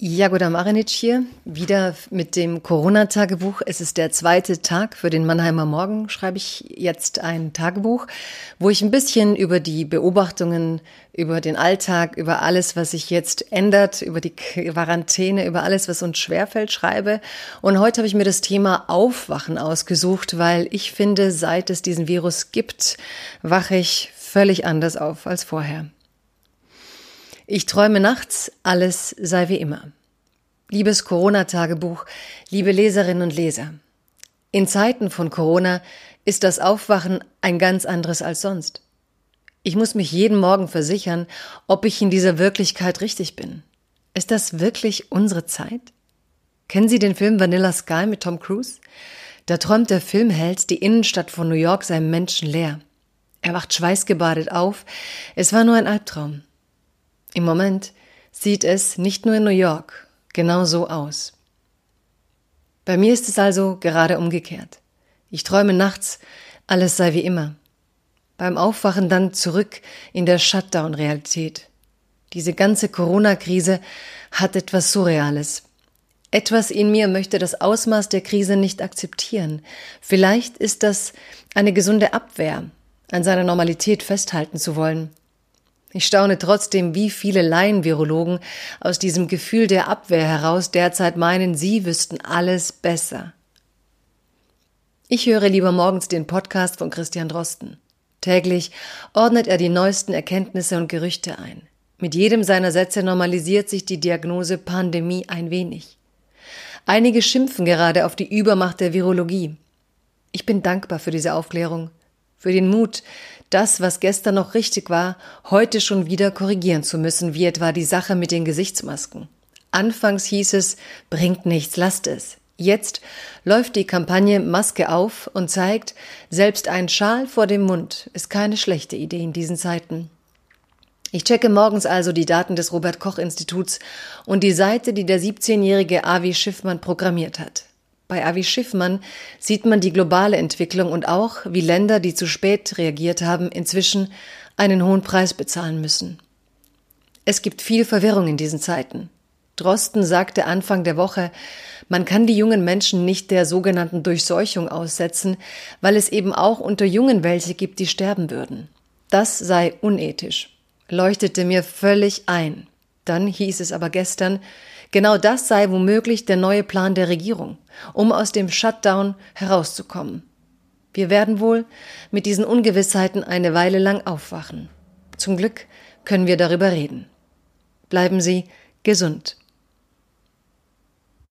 Jagoda Marinic hier, wieder mit dem Corona-Tagebuch. Es ist der zweite Tag für den Mannheimer Morgen, schreibe ich jetzt ein Tagebuch, wo ich ein bisschen über die Beobachtungen, über den Alltag, über alles, was sich jetzt ändert, über die Quarantäne, über alles, was uns schwerfällt, schreibe. Und heute habe ich mir das Thema Aufwachen ausgesucht, weil ich finde, seit es diesen Virus gibt, wache ich völlig anders auf als vorher. Ich träume nachts, alles sei wie immer. Liebes Corona-Tagebuch, liebe Leserinnen und Leser. In Zeiten von Corona ist das Aufwachen ein ganz anderes als sonst. Ich muss mich jeden Morgen versichern, ob ich in dieser Wirklichkeit richtig bin. Ist das wirklich unsere Zeit? Kennen Sie den Film Vanilla Sky mit Tom Cruise? Da träumt der Filmheld, die Innenstadt von New York sei menschenleer. Er wacht schweißgebadet auf. Es war nur ein Albtraum. Im Moment sieht es nicht nur in New York genau so aus. Bei mir ist es also gerade umgekehrt. Ich träume nachts, alles sei wie immer. Beim Aufwachen dann zurück in der Shutdown-Realität. Diese ganze Corona-Krise hat etwas Surreales. Etwas in mir möchte das Ausmaß der Krise nicht akzeptieren. Vielleicht ist das eine gesunde Abwehr, an seiner Normalität festhalten zu wollen, ich staune trotzdem, wie viele Laienvirologen aus diesem Gefühl der Abwehr heraus derzeit meinen, sie wüssten alles besser. Ich höre lieber morgens den Podcast von Christian Drosten. Täglich ordnet er die neuesten Erkenntnisse und Gerüchte ein. Mit jedem seiner Sätze normalisiert sich die Diagnose Pandemie ein wenig. Einige schimpfen gerade auf die Übermacht der Virologie. Ich bin dankbar für diese Aufklärung, für den Mut, das, was gestern noch richtig war, heute schon wieder korrigieren zu müssen, wie etwa die Sache mit den Gesichtsmasken. Anfangs hieß es, bringt nichts, lasst es. Jetzt läuft die Kampagne Maske auf und zeigt, selbst ein Schal vor dem Mund ist keine schlechte Idee in diesen Zeiten. Ich checke morgens also die Daten des Robert Koch Instituts und die Seite, die der 17-jährige Avi Schiffmann programmiert hat. Bei Avi Schiffmann sieht man die globale Entwicklung und auch, wie Länder, die zu spät reagiert haben, inzwischen einen hohen Preis bezahlen müssen. Es gibt viel Verwirrung in diesen Zeiten. Drosten sagte Anfang der Woche, man kann die jungen Menschen nicht der sogenannten Durchseuchung aussetzen, weil es eben auch unter Jungen welche gibt, die sterben würden. Das sei unethisch. Leuchtete mir völlig ein. Dann hieß es aber gestern, Genau das sei womöglich der neue Plan der Regierung, um aus dem Shutdown herauszukommen. Wir werden wohl mit diesen Ungewissheiten eine Weile lang aufwachen. Zum Glück können wir darüber reden. Bleiben Sie gesund.